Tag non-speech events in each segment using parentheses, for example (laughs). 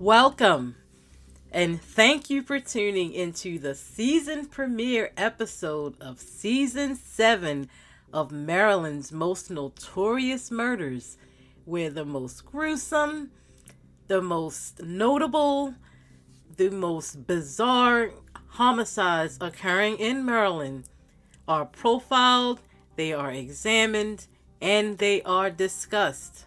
Welcome and thank you for tuning into the season premiere episode of season 7 of Maryland's most notorious murders, where the most gruesome, the most notable, the most bizarre homicides occurring in Maryland are profiled, they are examined, and they are discussed.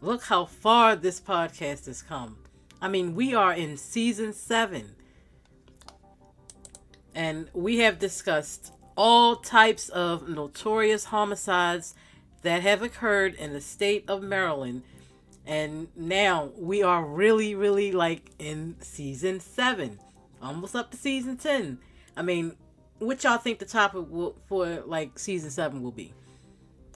Look how far this podcast has come. I mean, we are in season seven. And we have discussed all types of notorious homicides that have occurred in the state of Maryland. And now we are really, really like in season seven, almost up to season 10. I mean, what y'all think the topic will, for like season seven will be?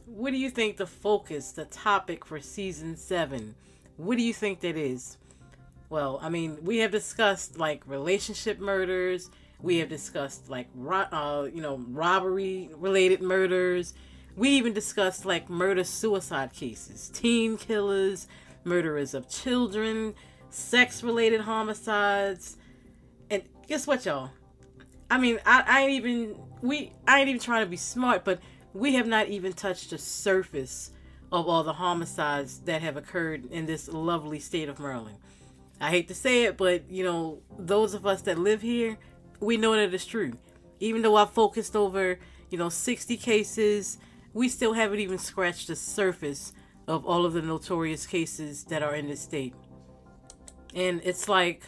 What do you think the focus, the topic for season seven? What do you think that is? Well, I mean, we have discussed like relationship murders. We have discussed like ro- uh, you know robbery related murders. We even discussed like murder suicide cases, teen killers, murderers of children, sex related homicides. And guess what, y'all? I mean, I, I ain't even we I ain't even trying to be smart, but we have not even touched the surface of all the homicides that have occurred in this lovely state of Maryland. I hate to say it, but you know, those of us that live here, we know that it's true. Even though I focused over, you know, 60 cases, we still haven't even scratched the surface of all of the notorious cases that are in this state. And it's like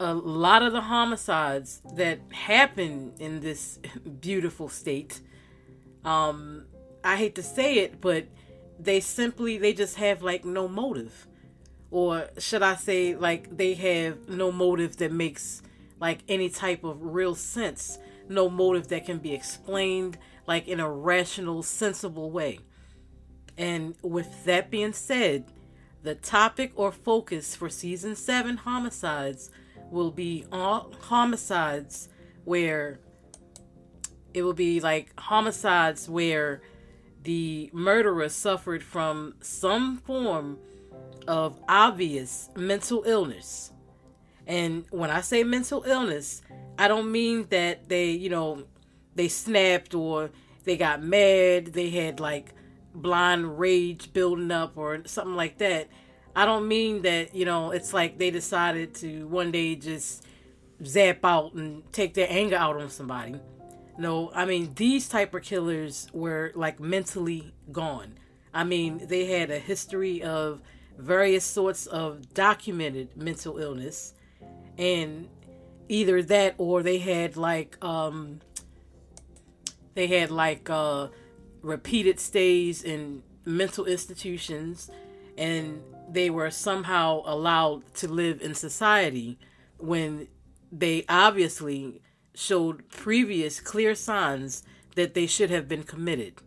a lot of the homicides that happen in this (laughs) beautiful state. Um, I hate to say it, but they simply they just have like no motive or should I say like they have no motive that makes like any type of real sense, no motive that can be explained like in a rational, sensible way. And with that being said, the topic or focus for season 7 homicides will be all homicides where it will be like homicides where the murderer suffered from some form of obvious mental illness. And when I say mental illness, I don't mean that they, you know, they snapped or they got mad, they had like blind rage building up or something like that. I don't mean that, you know, it's like they decided to one day just zap out and take their anger out on somebody. No, I mean these type of killers were like mentally gone. I mean, they had a history of various sorts of documented mental illness. And either that or they had like um they had like uh repeated stays in mental institutions. And they were somehow allowed to live in society when they obviously showed previous clear signs that they should have been committed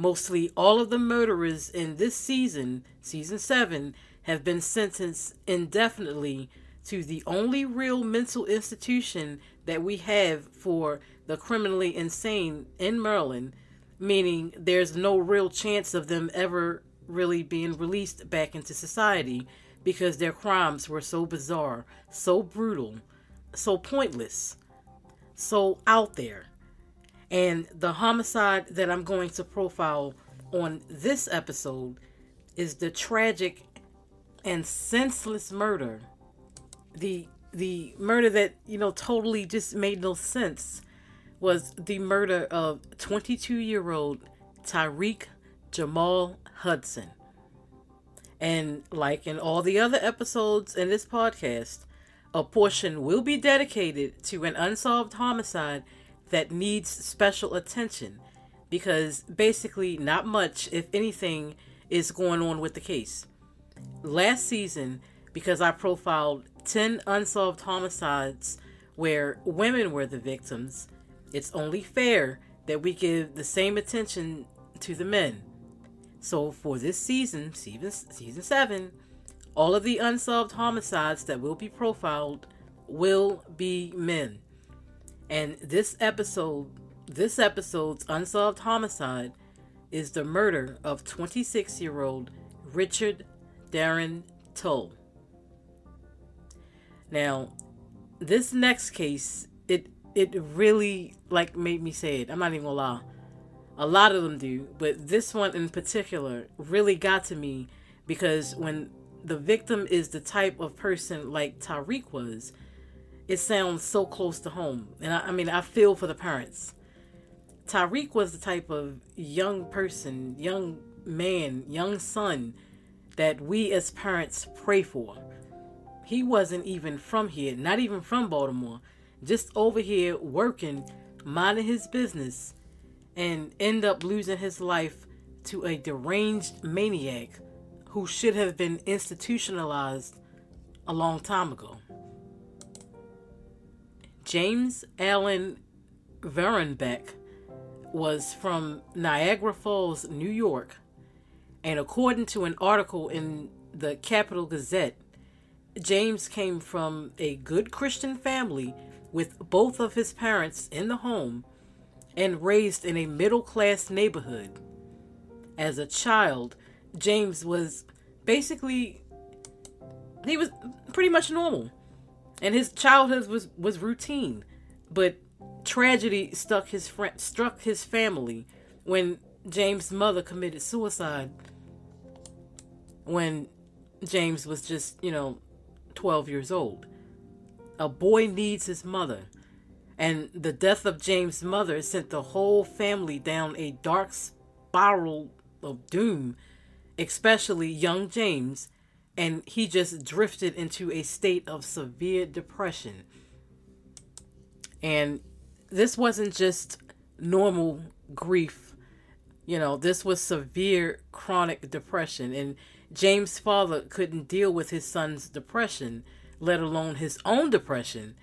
Mostly all of the murderers in this season, season 7, have been sentenced indefinitely to the only real mental institution that we have for the criminally insane in Maryland, meaning there's no real chance of them ever really being released back into society because their crimes were so bizarre, so brutal, so pointless, so out there. And the homicide that I'm going to profile on this episode is the tragic and senseless murder. The the murder that, you know, totally just made no sense was the murder of 22-year-old Tariq Jamal Hudson. And like in all the other episodes in this podcast, a portion will be dedicated to an unsolved homicide that needs special attention because basically not much, if anything, is going on with the case. Last season, because I profiled 10 unsolved homicides where women were the victims, it's only fair that we give the same attention to the men. So for this season, season, season 7, all of the unsolved homicides that will be profiled will be men. And this episode, this episode's unsolved homicide is the murder of 26 year old Richard Darren Tull. Now, this next case, it it really like made me say it. I'm not even gonna lie. A lot of them do, but this one in particular really got to me because when the victim is the type of person like Tariq was, it sounds so close to home. And I, I mean, I feel for the parents. Tariq was the type of young person, young man, young son that we as parents pray for. He wasn't even from here, not even from Baltimore, just over here working, minding his business, and end up losing his life to a deranged maniac who should have been institutionalized a long time ago. James Allen Varenbeck was from Niagara Falls, New York, and according to an article in the Capital Gazette, James came from a good Christian family with both of his parents in the home and raised in a middle class neighborhood. As a child, James was basically he was pretty much normal. And his childhood was was routine, but tragedy stuck his friend struck his family when James' mother committed suicide when James was just, you know, 12 years old. A boy needs his mother. And the death of James' mother sent the whole family down a dark spiral of doom, especially young James, and he just drifted into a state of severe depression. And this wasn't just normal grief. You know, this was severe chronic depression. And James' father couldn't deal with his son's depression, let alone his own depression.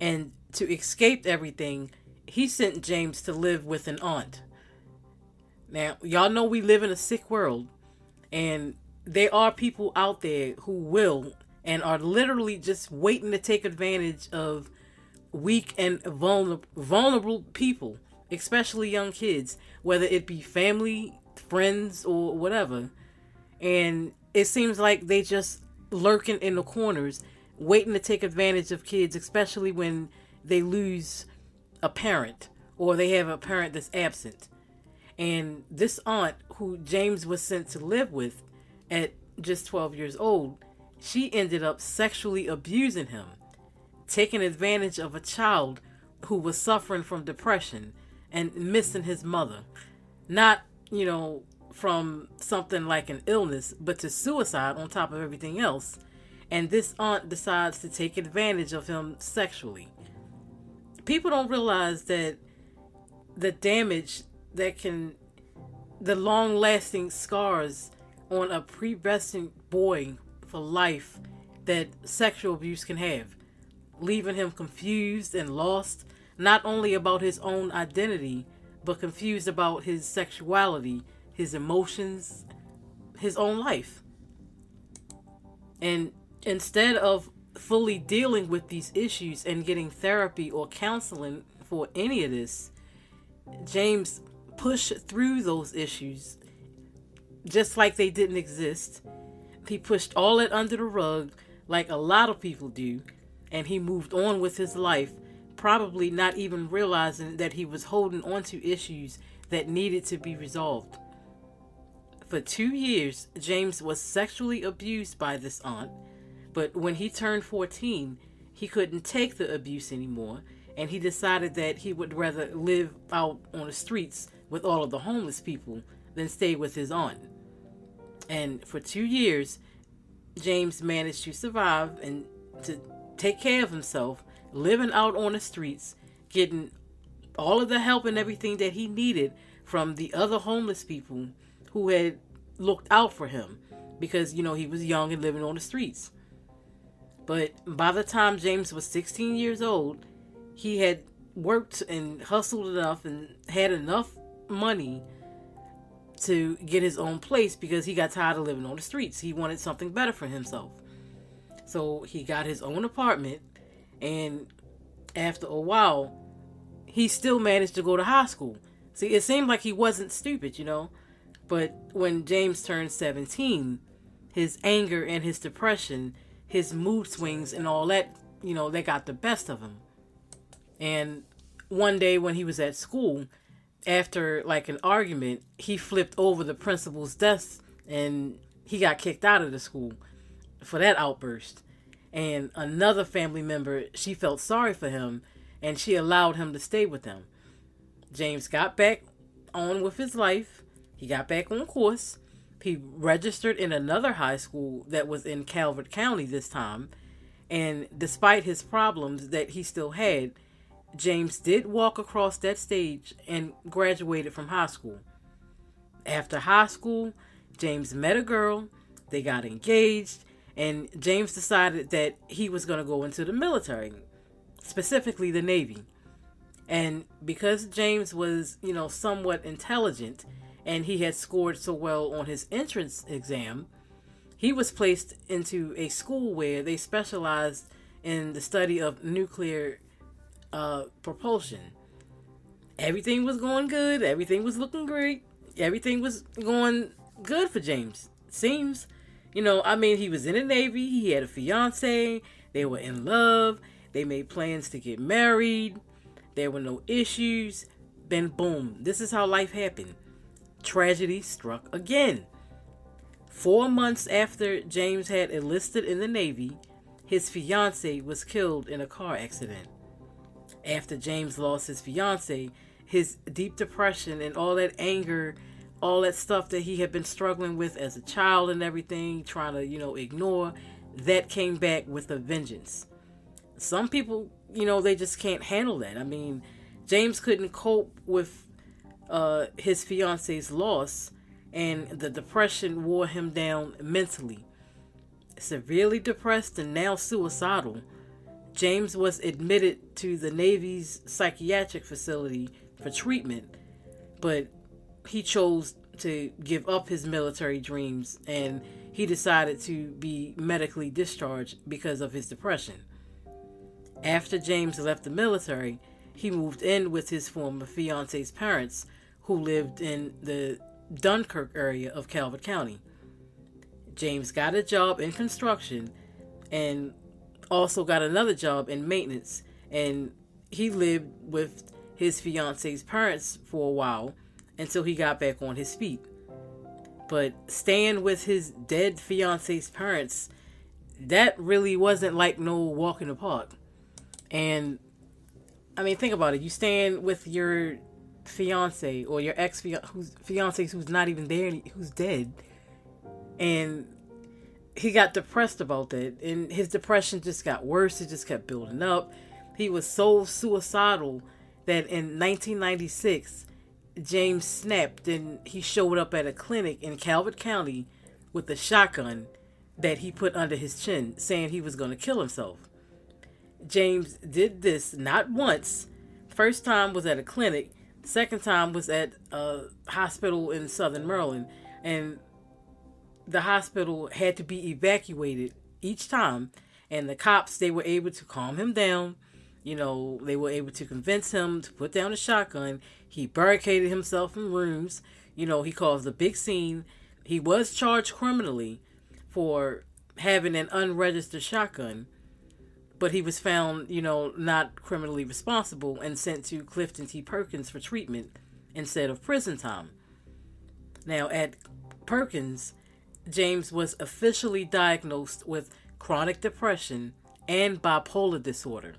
And to escape everything, he sent James to live with an aunt. Now, y'all know we live in a sick world, and there are people out there who will and are literally just waiting to take advantage of weak and vulnerable, vulnerable people, especially young kids, whether it be family, friends, or whatever. And it seems like they just lurking in the corners, waiting to take advantage of kids, especially when they lose a parent or they have a parent that's absent. And this aunt, who James was sent to live with at just 12 years old, she ended up sexually abusing him taking advantage of a child who was suffering from depression and missing his mother. Not, you know, from something like an illness, but to suicide on top of everything else. And this aunt decides to take advantage of him sexually. People don't realize that the damage that can, the long lasting scars on a pre-vesting boy for life that sexual abuse can have leaving him confused and lost, not only about his own identity, but confused about his sexuality, his emotions, his own life. And instead of fully dealing with these issues and getting therapy or counseling for any of this, James pushed through those issues just like they didn't exist. He pushed all it under the rug like a lot of people do and he moved on with his life, probably not even realizing that he was holding on to issues that needed to be resolved. For two years, James was sexually abused by this aunt, but when he turned 14, he couldn't take the abuse anymore, and he decided that he would rather live out on the streets with all of the homeless people than stay with his aunt. And for two years, James managed to survive and to take care of himself, living out on the streets, getting all of the help and everything that he needed from the other homeless people who had looked out for him because, you know, he was young and living on the streets. But by the time James was 16 years old, he had worked and hustled enough and had enough money to get his own place because he got tired of living on the streets. He wanted something better for himself. So he got his own apartment, and after a while, he still managed to go to high school. See, it seemed like he wasn't stupid, you know. But when James turned 17, his anger and his depression, his mood swings, and all that you know, they got the best of him. And one day when he was at school, after like an argument, he flipped over the principal's desk and he got kicked out of the school for that outburst. And another family member, she felt sorry for him and she allowed him to stay with them. James got back on with his life. He got back on course. He registered in another high school that was in Calvert County this time. And despite his problems that he still had, James did walk across that stage and graduated from high school. After high school, James met a girl, they got engaged, and James decided that he was going to go into the military, specifically the Navy. And because James was, you know, somewhat intelligent and he had scored so well on his entrance exam, he was placed into a school where they specialized in the study of nuclear uh, propulsion. Everything was going good. Everything was looking great. Everything was going good for James. Seems, you know, I mean, he was in the Navy. He had a fiance. They were in love. They made plans to get married. There were no issues. Then, boom, this is how life happened. Tragedy struck again. Four months after James had enlisted in the Navy, his fiance was killed in a car accident after James lost his fiance, his deep depression and all that anger, all that stuff that he had been struggling with as a child and everything, trying to, you know, ignore, that came back with a vengeance. Some people, you know, they just can't handle that. I mean, James couldn't cope with uh, his fiance's loss, and the depression wore him down mentally. Severely depressed and now suicidal, James was admitted to the Navy's psychiatric facility for treatment, but he chose to give up his military dreams and he decided to be medically discharged because of his depression. After James left the military, he moved in with his former fiance's parents, who lived in the Dunkirk area of Calvert County. James got a job in construction and also got another job in maintenance and he lived with his fiance's parents for a while until he got back on his feet. But staying with his dead fiance's parents, that really wasn't like no walk in the park. And I mean, think about it. You stand with your fiance or your ex fiance who's not even there, who's dead, and he got depressed about that and his depression just got worse it just kept building up. He was so suicidal that in 1996 james snapped and he showed up at a clinic in calvert county with a shotgun that he put under his chin saying he was going to kill himself. James did this not once. First time was at a clinic second time was at a hospital in southern maryland and the hospital had to be evacuated each time and the cops they were able to calm him down. You know they were able to convince him to put down a shotgun. He barricaded himself in rooms. You know he caused a big scene. He was charged criminally for having an unregistered shotgun but he was found you know not criminally responsible and sent to clifton t. Perkins for treatment instead of prison time. Now at perkins James was officially diagnosed with chronic depression and bipolar disorder.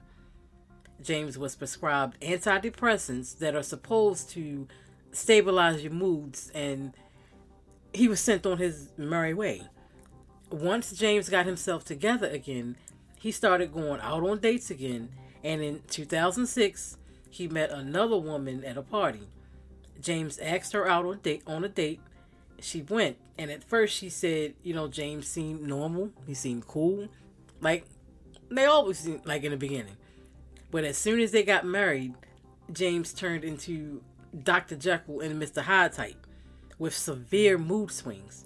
James was prescribed antidepressants that are supposed to stabilize your moods, and he was sent on his merry way. Once James got himself together again, he started going out on dates again, and in 2006, he met another woman at a party. James asked her out on date on a date, she went. And at first she said you know james seemed normal. He seemed cool. Like they always seemed like in the beginning. But as soon as they got married james turned into dr jekyll and mr hyde type with severe mood swings.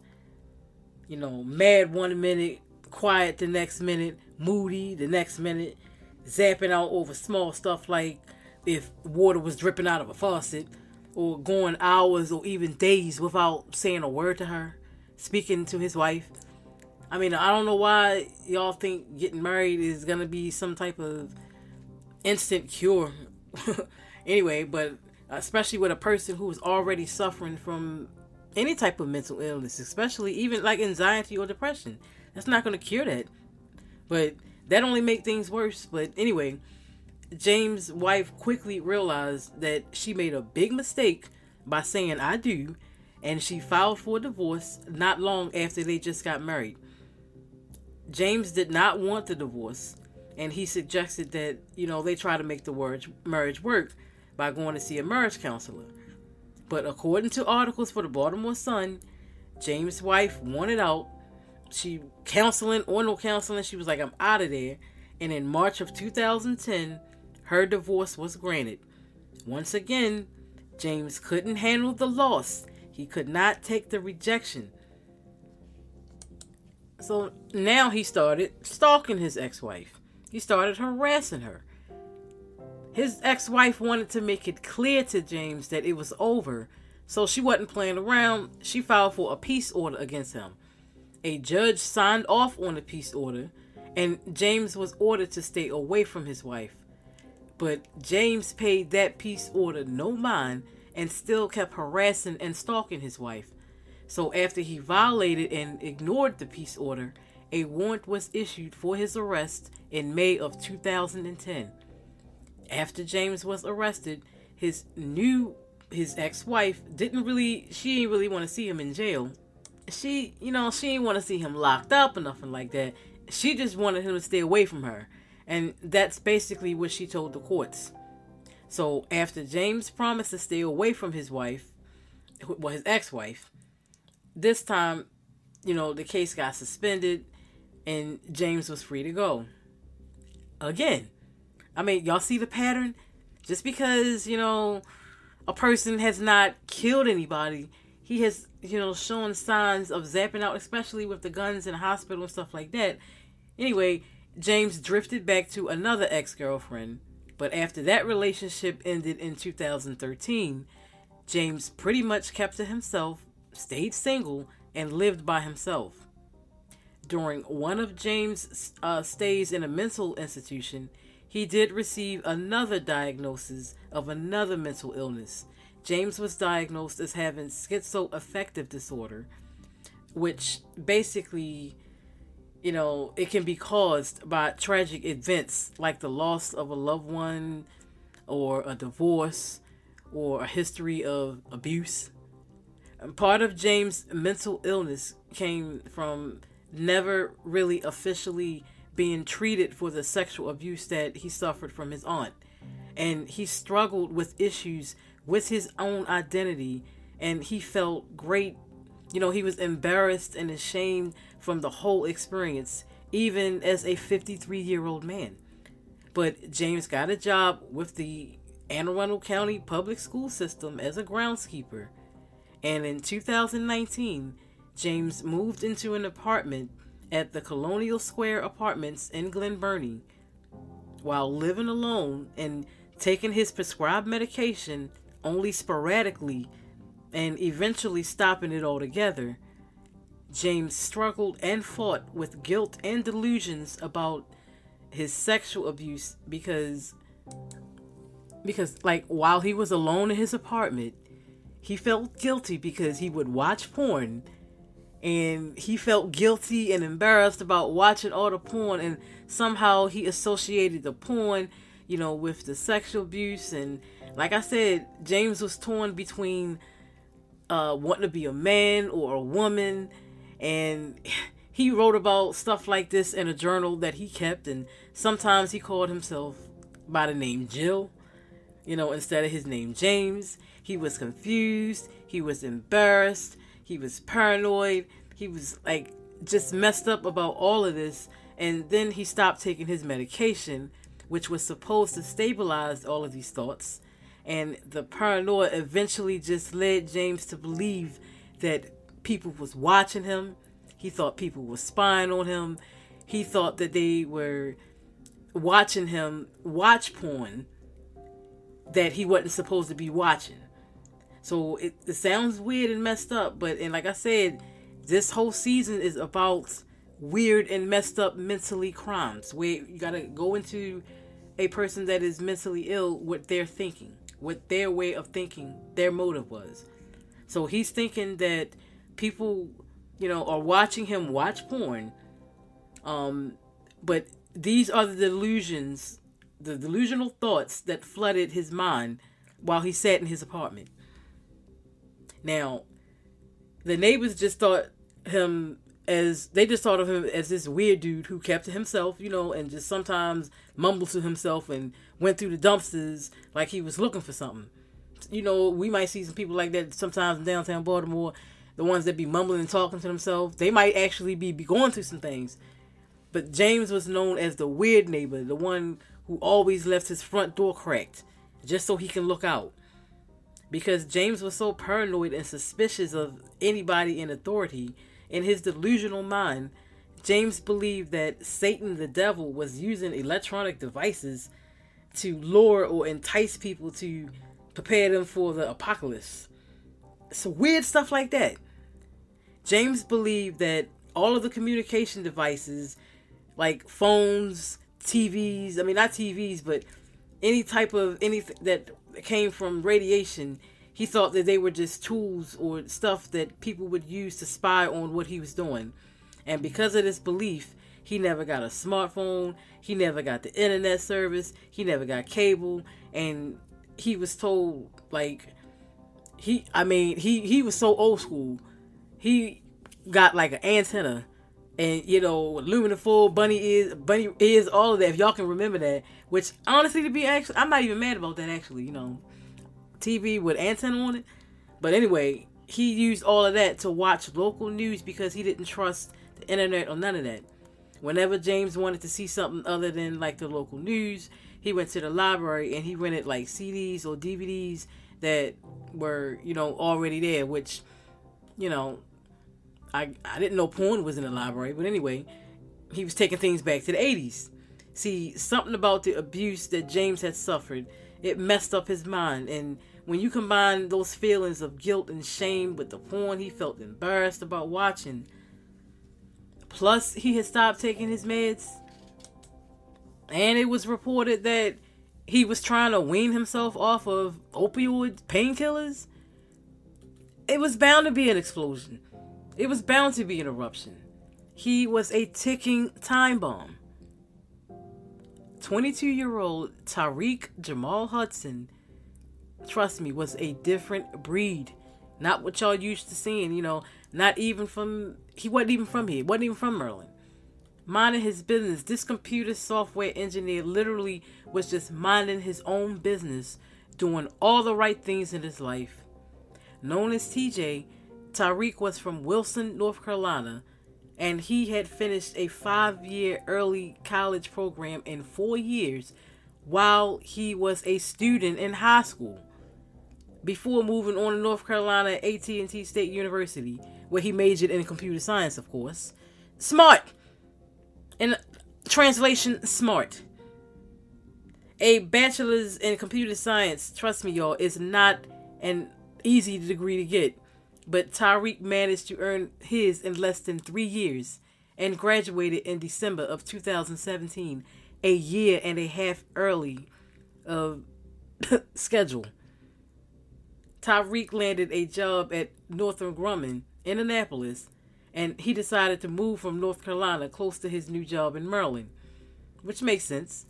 You know mad one minute quiet the next minute moody the next minute zapping out over small stuff like if water was dripping out of a faucet or going hours or even days without saying a word to her, speaking to his wife. I mean, I don't know why y'all think getting married is gonna be some type of instant cure. (laughs) anyway, but especially with a person who is already suffering from any type of mental illness, especially even like anxiety or depression, that's not gonna cure that. But that only make things worse. But anyway, James' wife quickly realized that she made a big mistake by saying I do, and she filed for divorce not long after they just got married. James did not want the divorce, and he suggested that, you know, they try to make the marriage, marriage work by going to see a marriage counselor. But according to articles for the Baltimore Sun, James' wife wanted out. She counseling or no counseling, she was like, I'm out of there. And in March of 2010, her divorce was granted. Once again, James couldn't handle the loss. He could not take the rejection. So now he started stalking his ex wife. He started harassing her. His ex wife wanted to make it clear to James that it was over, so she wasn't playing around. She filed for a peace order against him. A judge signed off on the peace order, and James was ordered to stay away from his wife. But James paid that peace order no mind and still kept harassing and stalking his wife. So after he violated and ignored the peace order, a warrant was issued for his arrest in May of 2010. After James was arrested, his new his ex-wife didn't really she didn't really want to see him in jail. She, you know, she didn't want to see him locked up or nothing like that. She just wanted him to stay away from her. And that's basically what she told the courts. So after James promised to stay away from his wife, well, his ex-wife, this time, you know, the case got suspended and James was free to go. Again, I mean, y'all see the pattern? Just because, you know, a person has not killed anybody, he has, you know, shown signs of zapping out, especially with the guns in the hospital and stuff like that. Anyway, James drifted back to another ex girlfriend, but after that relationship ended in 2013, James pretty much kept to himself stayed single, and lived by himself. During one of James' uh, stays in a mental institution, he did receive another diagnosis of another mental illness. James was diagnosed as having schizoaffective disorder, which basically, you know, it can be caused by tragic events like the loss of a loved one, or a divorce, or a history of abuse part of James' mental illness came from never really officially being treated for the sexual abuse that he suffered from his aunt. And he struggled with issues with his own identity and he felt great. You know, he was embarrassed and ashamed from the whole experience, even as a 53 year old man. But James got a job with the Anne Arundel County public school system as a groundskeeper and in 2019, James moved into an apartment at the Colonial Square Apartments in Glen Burnie. While living alone and taking his prescribed medication only sporadically and eventually stopping it altogether, James struggled and fought with guilt and delusions about his sexual abuse because because like while he was alone in his apartment he felt guilty because he would watch porn. And he felt guilty and embarrassed about watching all the porn and somehow he associated the porn you know with the sexual abuse. And like i said james was torn between uh wanting to be a man or a woman and (laughs) he wrote about stuff like this in a journal that he kept and sometimes he called himself by the name jill you know instead of his name james he was confused. He was embarrassed. He was paranoid. He was like just messed up about all of this. And then he stopped taking his medication, which was supposed to stabilize all of these thoughts. And the paranoia eventually just led James to believe that people was watching him. He thought people were spying on him. He thought that they were watching him watch porn that he wasn't supposed to be watching. So it, it sounds weird and messed up, but and like I said, this whole season is about weird and messed up mentally crimes where you gotta go into a person that is mentally ill what they're thinking, what their way of thinking, their motive was. So he's thinking that people, you know, are watching him watch porn. Um, but these are the delusions, the delusional thoughts that flooded his mind while he sat in his apartment. Now, the neighbors just thought him as they just thought of him as this weird dude who kept to himself, you know, and just sometimes mumbled to himself and went through the dumpsters like he was looking for something. You know, we might see some people like that sometimes in downtown Baltimore, the ones that be mumbling and talking to themselves. They might actually be, be going through some things. But James was known as the weird neighbor, the one who always left his front door cracked just so he can look out. Because James was so paranoid and suspicious of anybody in authority in his delusional mind, James believed that Satan, the devil, was using electronic devices to lure or entice people to prepare them for the apocalypse. So weird stuff like that. James believed that all of the communication devices, like phones, TVs, I mean, not TVs, but any type of anything that came from radiation, he thought that they were just tools or stuff that people would use to spy on what he was doing. And because of this belief, he never got a smartphone, he never got the internet service, he never got cable, and he was told like he I mean, he he was so old school. He got like an antenna and you know aluminum foil bunny ears bunny ears all of that if y'all can remember that which honestly to be actually i'm not even mad about that actually you know TV with antenna on it. But anyway, he used all of that to watch local news because he didn't trust the internet or none of that. Whenever James wanted to see something other than like the local news, he went to the library and he rented like CDs or DVDs that were, you know, already there, which, you know, I I didn't know porn was in the library, but anyway, he was taking things back to the 80s. See, something about the abuse that James had suffered it messed up his mind. And when you combine those feelings of guilt and shame with the porn he felt embarrassed about watching, plus he had stopped taking his meds, and it was reported that he was trying to wean himself off of opioid painkillers, it was bound to be an explosion. It was bound to be an eruption. He was a ticking time bomb. 22 year old Tariq Jamal Hudson, trust me, was a different breed. Not what y'all used to seeing, you know, not even from, he wasn't even from here, wasn't even from Merlin. Minding his business. This computer software engineer literally was just minding his own business, doing all the right things in his life. Known as TJ, Tariq was from Wilson, North Carolina, and he had finished a five year early college program in four years while he was a student in high school before moving on to North Carolina AT&T State University where he majored in computer science of course. Smart. In translation smart. A bachelor's in computer science trust me y'all is not an easy degree to get but Tariq managed to earn his in less than three years and graduated in December of 2017, a year and a half early of (coughs) schedule. Tariq landed a job at Northrop Grumman in Annapolis, and he decided to move from North Carolina close to his new job in Maryland, which makes sense.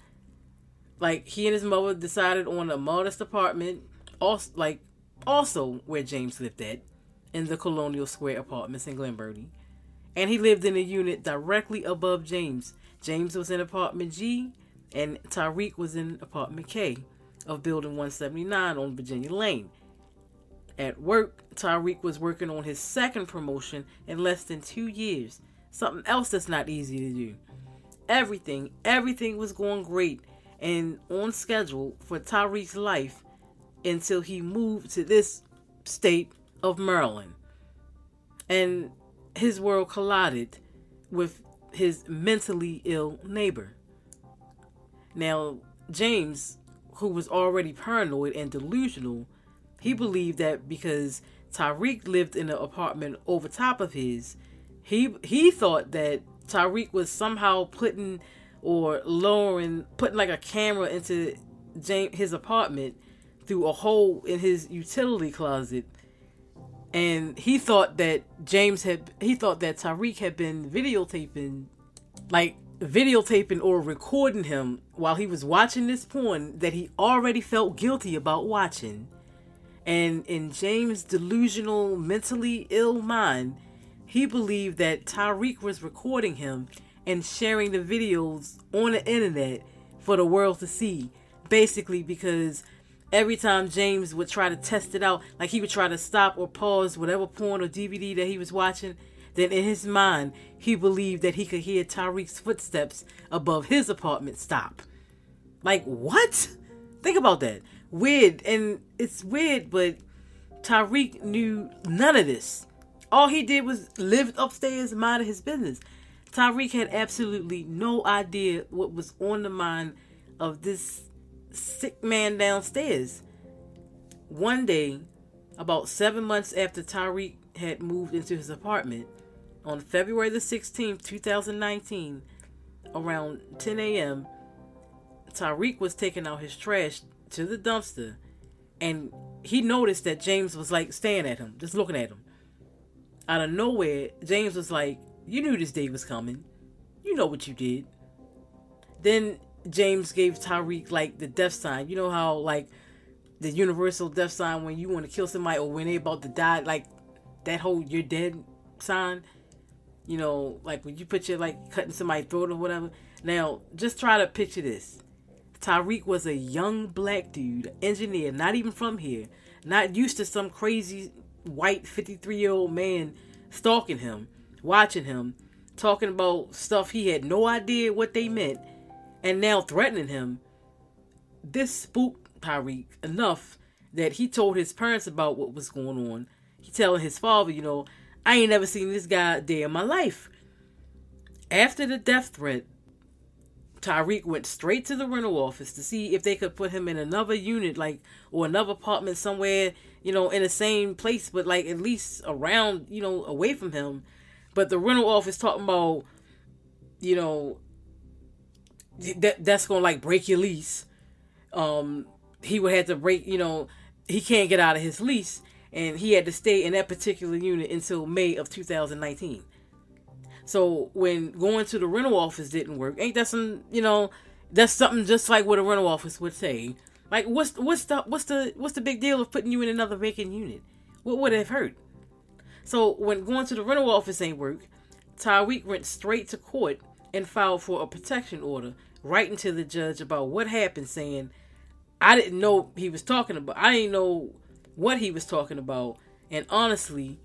Like he and his mother decided on a modest apartment, also like also where James lived at in the Colonial Square apartments in Glen Burnie. And he lived in a unit directly above James. James was in apartment G, and Tariq was in apartment K of building 179 on Virginia Lane. At work, Tariq was working on his second promotion in less than two years. Something else that's not easy to do. Everything, everything was going great and on schedule for Tariq's life until he moved to this state of Merlin. And his world collided with his mentally ill neighbor. Now, James, who was already paranoid and delusional, he believed that because Tariq lived in an apartment over top of his, he he thought that Tariq was somehow putting or lowering, putting like a camera into James his apartment through a hole in his utility closet. And he thought that James had, he thought that Tariq had been videotaping, like videotaping or recording him while he was watching this porn that he already felt guilty about watching. And in James' delusional, mentally ill mind, he believed that Tariq was recording him and sharing the videos on the internet for the world to see. Basically, because every time James would try to test it out, like he would try to stop or pause whatever porn or DVD that he was watching, then in his mind, he believed that he could hear Tariq's footsteps above his apartment stop. Like, what? Think about that. Weird. And it's weird, but Tariq knew none of this. All he did was live upstairs, mind his business. Tariq had absolutely no idea what was on the mind of this sick man downstairs. One day, about seven months after Tariq had moved into his apartment, on February the 16th, 2019, around 10 a.m., Tariq was taking out his trash to the dumpster and he noticed that James was like staring at him, just looking at him. Out of nowhere, James was like, You knew this day was coming. You know what you did. Then James gave Tariq like the death sign. You know how like the universal death sign when you want to kill somebody or when they about to die, like that whole you're dead sign. You know, like when you put your like cutting somebody's throat or whatever. Now, just try to picture this. Tariq was a young black dude, engineer, not even from here, not used to some crazy white 53 year old man stalking him, watching him, talking about stuff he had no idea what they meant, and now threatening him. This spooked Tariq enough that he told his parents about what was going on. He telling his father, you know, I ain't never seen this guy day in my life. After the death threat, Tariq went straight to the rental office to see if they could put him in another unit, like or another apartment somewhere, you know, in the same place, but like at least around, you know, away from him. But the rental office talking about, you know, that that's gonna like break your lease. Um, he would have to break, you know, he can't get out of his lease, and he had to stay in that particular unit until May of 2019. So when going to the rental office didn't work, ain't that some you know that's something just like what a rental office would say. Like what's what's the what's the what's the big deal of putting you in another vacant unit? What would have hurt? So when going to the rental office ain't work, Tariq went straight to court and filed for a protection order, writing to the judge about what happened, saying, I didn't know he was talking about I didn't know what he was talking about. And honestly,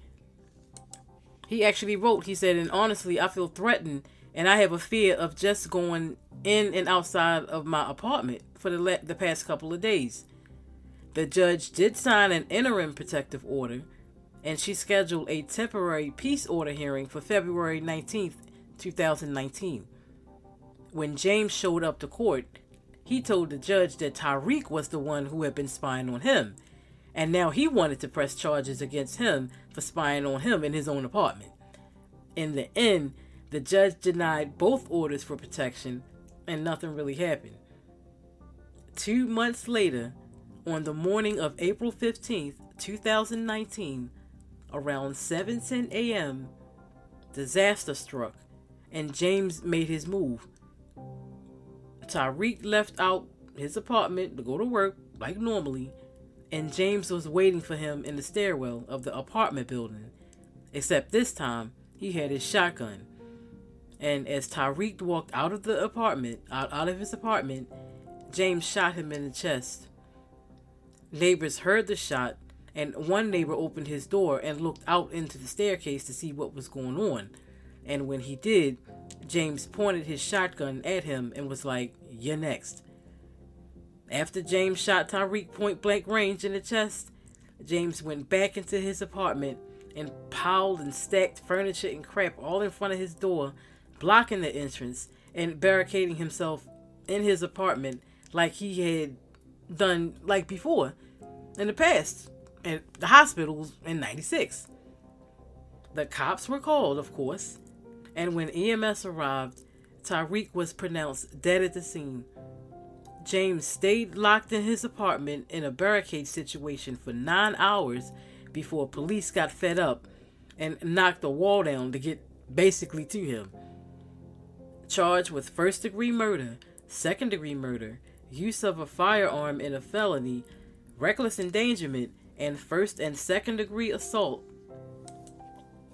he actually wrote, he said, and honestly, I feel threatened and I have a fear of just going in and outside of my apartment for the, le- the past couple of days. The judge did sign an interim protective order and she scheduled a temporary peace order hearing for February 19th, 2019. When James showed up to court, he told the judge that Tyreek was the one who had been spying on him and now he wanted to press charges against him for spying on him in his own apartment. In the end, the judge denied both orders for protection, and nothing really happened. Two months later, on the morning of April 15th, 2019, around 7:10 a.m., disaster struck, and James made his move. Tariq left out his apartment to go to work like normally and James was waiting for him in the stairwell of the apartment building. Except this time, he had his shotgun. And as Tariq walked out of the apartment, out, out of his apartment, James shot him in the chest. Neighbors heard the shot, and one neighbor opened his door and looked out into the staircase to see what was going on. And when he did, James pointed his shotgun at him and was like, You're next. After James shot Tariq point blank range in the chest, James went back into his apartment and piled and stacked furniture and crap all in front of his door, blocking the entrance and barricading himself in his apartment like he had done like before in the past at the hospitals in 96. The cops were called, of course, and when EMS arrived, Tariq was pronounced dead at the scene. James stayed locked in his apartment in a barricade situation for nine hours before police got fed up and knocked the wall down to get basically to him. Charged with first degree murder, second degree murder, use of a firearm in a felony, reckless endangerment, and first and second degree assault.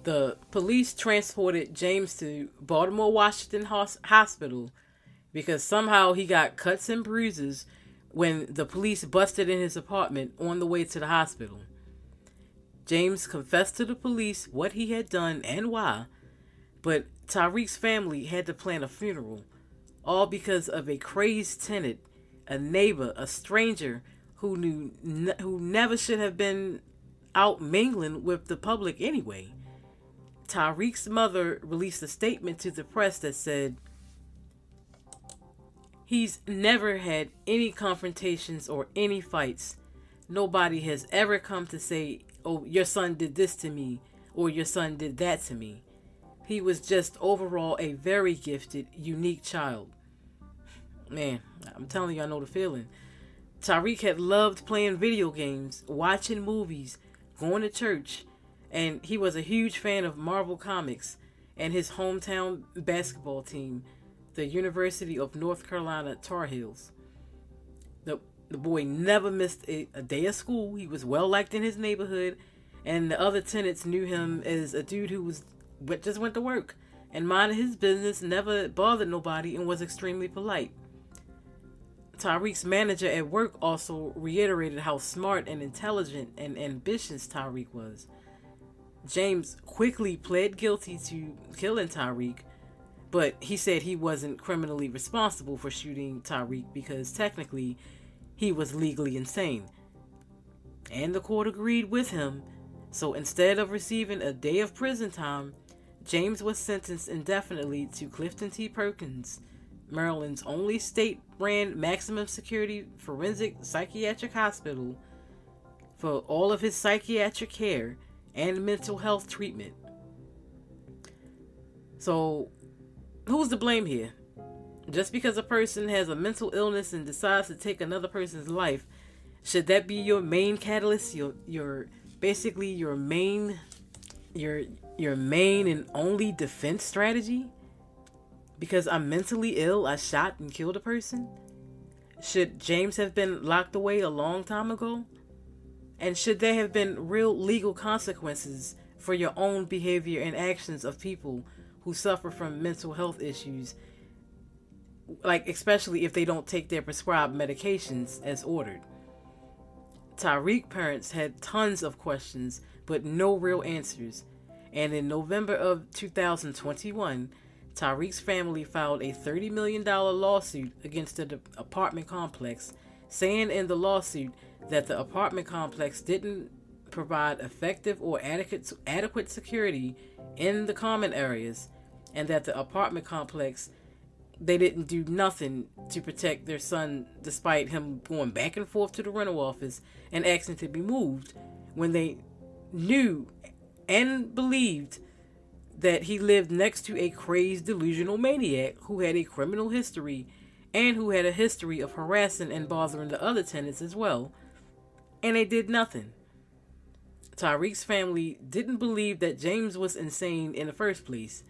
The police transported James to Baltimore Washington Hospital because somehow he got cuts and bruises when the police busted in his apartment on the way to the hospital. James confessed to the police what he had done and why, but Tariq's family had to plan a funeral, all because of a crazed tenant, a neighbor, a stranger who knew who never should have been out mingling with the public anyway. Tariq's mother released a statement to the press that said he's never had any confrontations or any fights. Nobody has ever come to say, "Oh, your son did this to me," or "Your son did that to me." He was just overall a very gifted, unique child. Man, I'm telling you, I know the feeling. Tariq had loved playing video games, watching movies, going to church, and he was a huge fan of Marvel Comics and his hometown basketball team, the University of North Carolina Tar Heels. The, the boy never missed a, a day of school. He was well liked in his neighborhood, and the other tenants knew him as a dude who was just went to work and minded his business, never bothered nobody, and was extremely polite. Tariq's manager at work also reiterated how smart and intelligent and ambitious Tariq was. James quickly pled guilty to killing Tariq, but he said he wasn't criminally responsible for shooting Tariq because technically he was legally insane. And the court agreed with him, so instead of receiving a day of prison time, James was sentenced indefinitely to Clifton T. Perkins, Maryland's only state ran maximum security forensic psychiatric hospital, for all of his psychiatric care and mental health treatment. So, who's to blame here? Just because a person has a mental illness and decides to take another person's life, should that be your main catalyst? Your your basically your main your your main and only defense strategy? Because I'm mentally ill, I shot and killed a person? Should James have been locked away a long time ago? And should there have been real legal consequences for your own behavior and actions of people who suffer from mental health issues? Like, especially if they don't take their prescribed medications as ordered. Tariq parents had tons of questions, but no real answers and in November of 2021, Tariq's family filed a $30 million lawsuit against the apartment complex, saying in the lawsuit that the apartment complex didn't provide effective or adequate, adequate security in the common areas, and that the apartment complex they didn't do nothing to protect their son despite him going back and forth to the rental office and asking to be moved when they knew and believed that he lived next to a crazed delusional maniac who had a criminal history and who had a history of harassing and bothering the other tenants as well. And they did nothing. Tariq's family didn't believe that James was insane in the first place,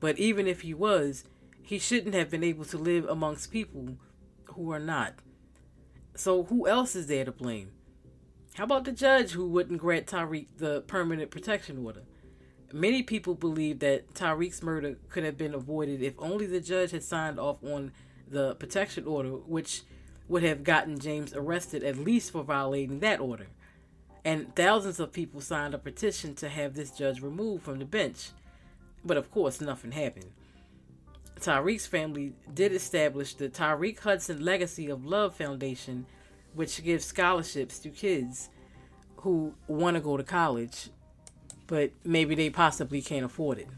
but even if he was, he shouldn't have been able to live amongst people who are not. So, who else is there to blame? How about the judge who wouldn't grant Tariq the permanent protection order? Many people believe that Tariq's murder could have been avoided if only the judge had signed off on the protection order, which would have gotten James arrested at least for violating that order. And thousands of people signed a petition to have this judge removed from the bench. But of course, nothing happened. Tariq's family did establish the Tariq Hudson Legacy of Love Foundation which gives scholarships to kids who want to go to college, but maybe they possibly can't afford it.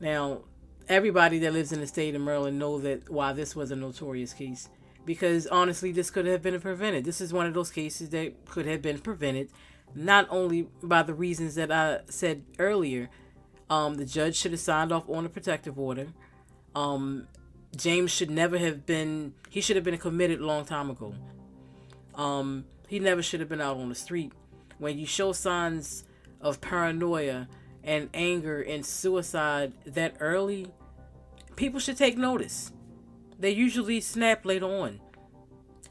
Now, everybody that lives in the state of Maryland know that why this was a notorious case because honestly this could have been prevented. This is one of those cases that could have been prevented not only by the reasons that I said earlier, Um, the judge should have signed off on a protective order. Um, James should never have been. He should have been committed a long time ago. Um, he never should have been out on the street. When you show signs of paranoia and anger and suicide that early, people should take notice. They usually snap later on.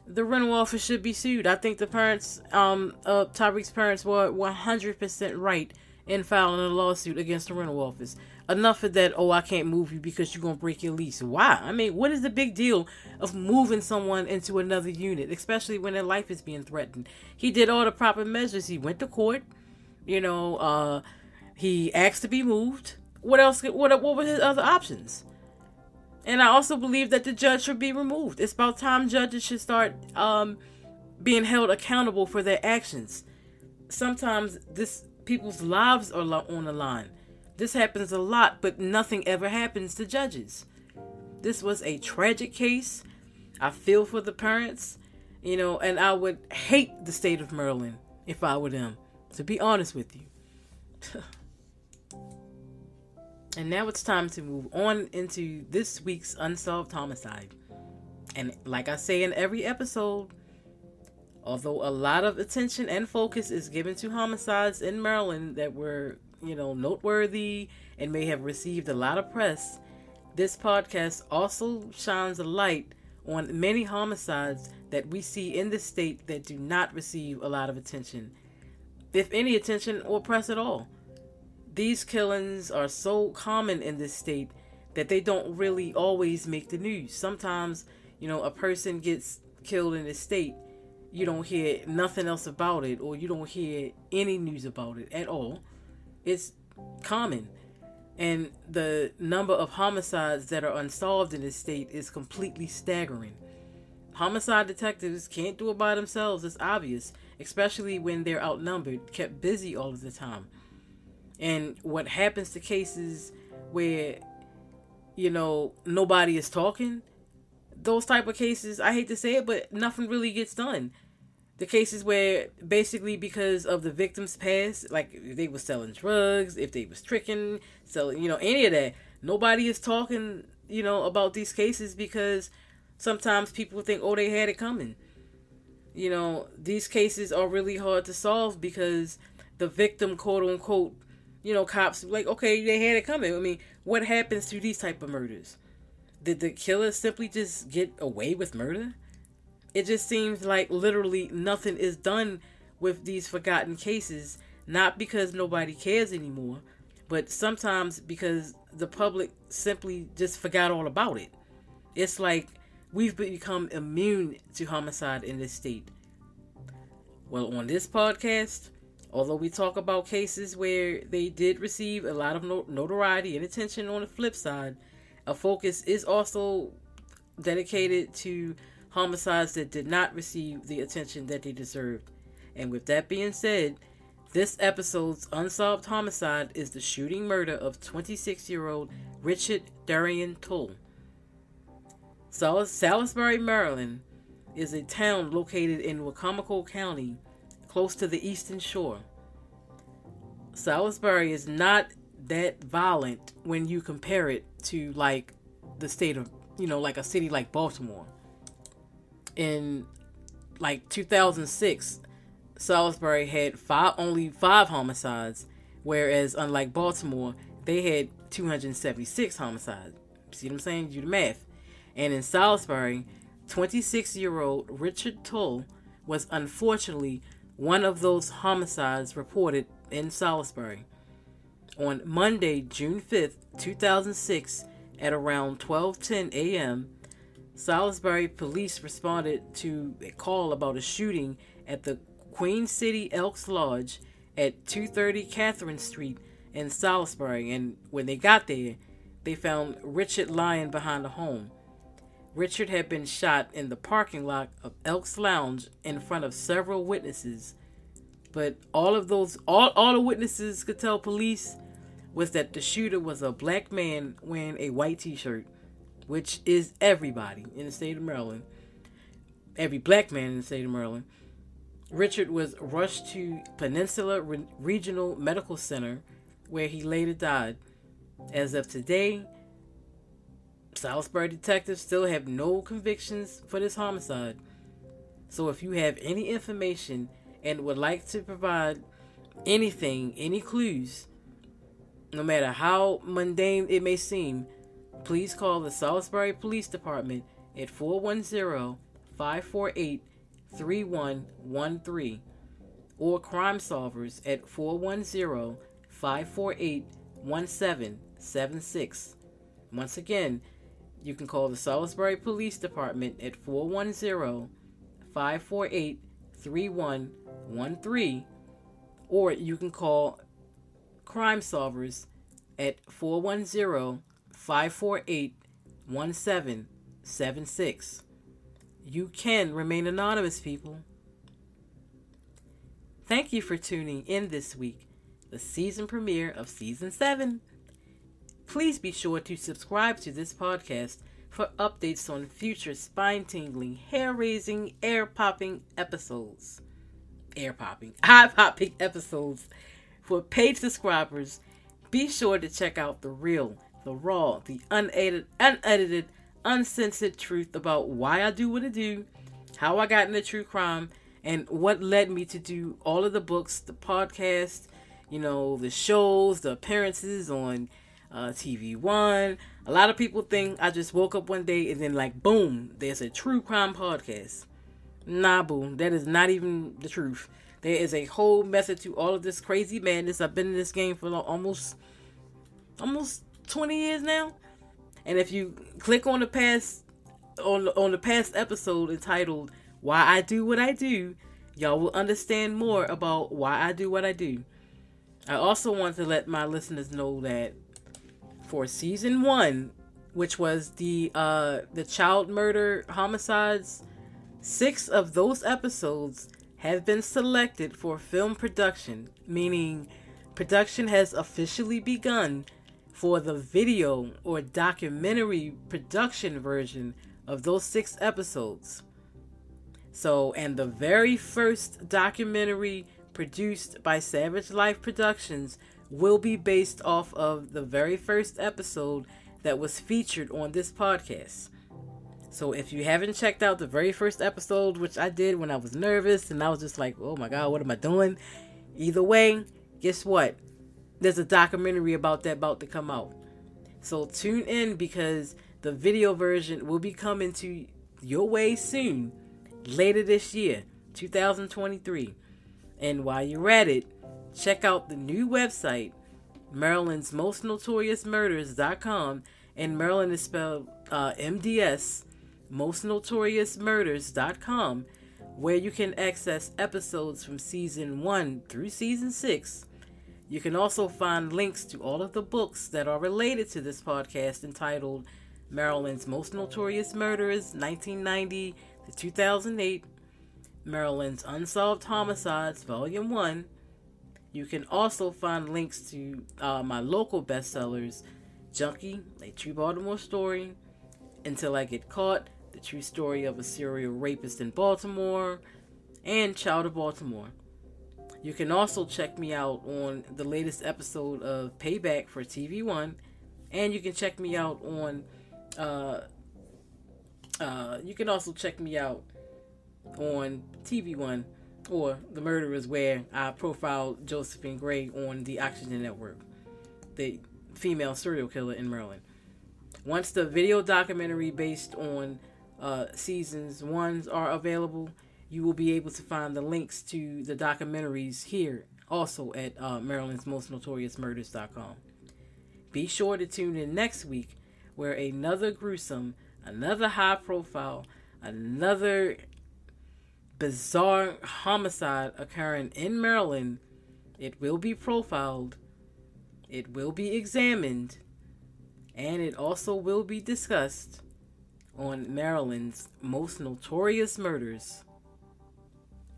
The rental office should be sued. I think the parents, um, uh, Tariq's parents were 100% right in filing a lawsuit against the rental office. Enough of that, oh, I can't move you because you're going to break your lease. Why? I mean, what is the big deal of moving someone into another unit, especially when their life is being threatened? He did all the proper measures. He went to court, you know, uh, he asked to be moved. What else? What, what were his other options? And I also believe that the judge should be removed. It's about time judges should start um, being held accountable for their actions. Sometimes this people's lives are on the line. This happens a lot, but nothing ever happens to judges. This was a tragic case. I feel for the parents, you know, and I would hate the state of Maryland if I were them, to be honest with you. (laughs) and now it's time to move on into this week's unsolved homicide. And like I say in every episode, although a lot of attention and focus is given to homicides in Maryland that were you know, noteworthy and may have received a lot of press, this podcast also shines a light on many homicides that we see in the state that do not receive a lot of attention, if any attention or press at all. These killings are so common in this state that they don't really always make the news. Sometimes, you know, a person gets killed in the state, you don't hear nothing else about it, or you don't hear any news about it at all it's common. And the number of homicides that are unsolved in this state is completely staggering. Homicide detectives can't do it by themselves, it's obvious, especially when they're outnumbered, kept busy all of the time. And what happens to cases where, you know, nobody is talking, those type of cases, I hate to say it, but nothing really gets done the cases where basically because of the victim's past, like if they were selling drugs, if they was tricking, selling, you know, any of that, nobody is talking, you know, about these cases because sometimes people think, oh, they had it coming. You know, these cases are really hard to solve because the victim, quote unquote, you know, cops like, okay, they had it coming. I mean, what happens to these type of murders? Did the killer simply just get away with murder? it just seems like literally nothing is done with these forgotten cases, not because nobody cares anymore, but sometimes because the public simply just forgot all about it. It's like we've become immune to homicide in this state. Well, on this podcast, although we talk about cases where they did receive a lot of notoriety and attention on the flip side, a focus is also dedicated to homicides that did not receive the attention that they deserved. And with that being said, this episode's unsolved homicide is the shooting murder of 26 year old Richard Darian. Salis- Salisbury, Maryland is a town located in Wicomico County, close to the eastern shore. Salisbury is not that violent when you compare it to like the state of, you know, like a city like Baltimore in like 2006, Salisbury had five only five homicides, whereas unlike Baltimore, they had 276 homicides. See what I'm saying? Do the math. And in Salisbury, 26 year old Richard Tull was unfortunately one of those homicides reported in Salisbury. On Monday, June 5th, 2006, at around 12:10 a.m., Salisbury police responded to a call about a shooting at the Queen City Elks Lodge at 230 Catherine Street in Salisbury, and when they got there, they found Richard lying behind a home. Richard had been shot in the parking lot of Elks Lounge in front of several witnesses. But all of those all, all the witnesses could tell police was that the shooter was a black man wearing a white t-shirt which is everybody in the state of Maryland, every black man in the state of Maryland. Richard was rushed to Peninsula Re- Regional Medical Center, where he later died. As of today, Salisbury detectives still have no convictions for this homicide. So if you have any information and would like to provide anything, any clues, no matter how mundane it may seem, please call the Salisbury Police Department at 410 548 3113 or Crime Solvers at 410 548 1776. Once again, you can call the Salisbury Police Department at 410 548 3113 or you can call Crime Solvers at 410 548 1776. You can remain anonymous, people. Thank you for tuning in this week, the season premiere of season 7. Please be sure to subscribe to this podcast for updates on future spine tingling, hair raising, air popping episodes. Air popping, (laughs) eye popping episodes. For paid subscribers, be sure to check out the real, the raw, the unedited, unedited, uncensored truth about why I do what I do, how I got into true crime, and what led me to do all of the books, the podcast, you know, the shows, the appearances on uh, TV One. A lot of people think I just woke up one day and then, like, boom, there's a true crime podcast. Nah, boom, that is not even the truth. There is a whole method to all of this crazy madness. I've been in this game for almost, almost 20 years now. And if you click on the past, on on the past episode entitled "Why I Do What I Do," y'all will understand more about why I do what I do. I also want to let my listeners know that for season one, which was the uh the child murder homicides, six of those episodes have been selected for film production, meaning production has officially begun for the video or documentary production version of those six episodes. So, and the very first documentary produced by Savage Life Productions will be based off of the very first episode that was featured on this podcast. So if you haven't checked out the very first episode, which I did when I was nervous and I was just like, oh my God, what am I doing? Either way, guess what? There's a documentary about that about to come out. So tune in because the video version will be coming to your way soon, later this year, 2023. And while you're at it, check out the new website, Maryland's Most Notorious Murders.com. And Maryland is spelled uh, MDS, Most Notorious Murders.com, where you can access episodes from season 1 through season 6. You can also find links to all of the books that are related to this podcast entitled Maryland's Most Notorious Murders 1990 to 2008, Maryland's Unsolved Homicides Volume 1, you can also find links to uh, my local bestsellers Junkie, A True Baltimore Story, Until I Get Caught, The True Story of a Serial Rapist in Baltimore, and Child of Baltimore. You can also check me out on the latest episode of Payback for TV One, and you can check me out on. Uh, uh, you can also check me out on TV One or The Murderers, where I profiled Josephine Gray on the Oxygen Network, the female serial killer in Maryland. Once the video documentary based on uh, seasons ones are available, you will be able to find the links to the documentaries here also at uh, Maryland's Most Notorious Murders.com. Be sure to tune in next week where another gruesome, another high profile, another bizarre homicide occurring in Maryland. It will be profiled, it will be examined, and it also will be discussed on Maryland's most notorious murders.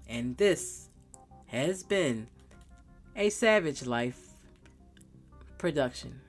And this has been a Savage Life production.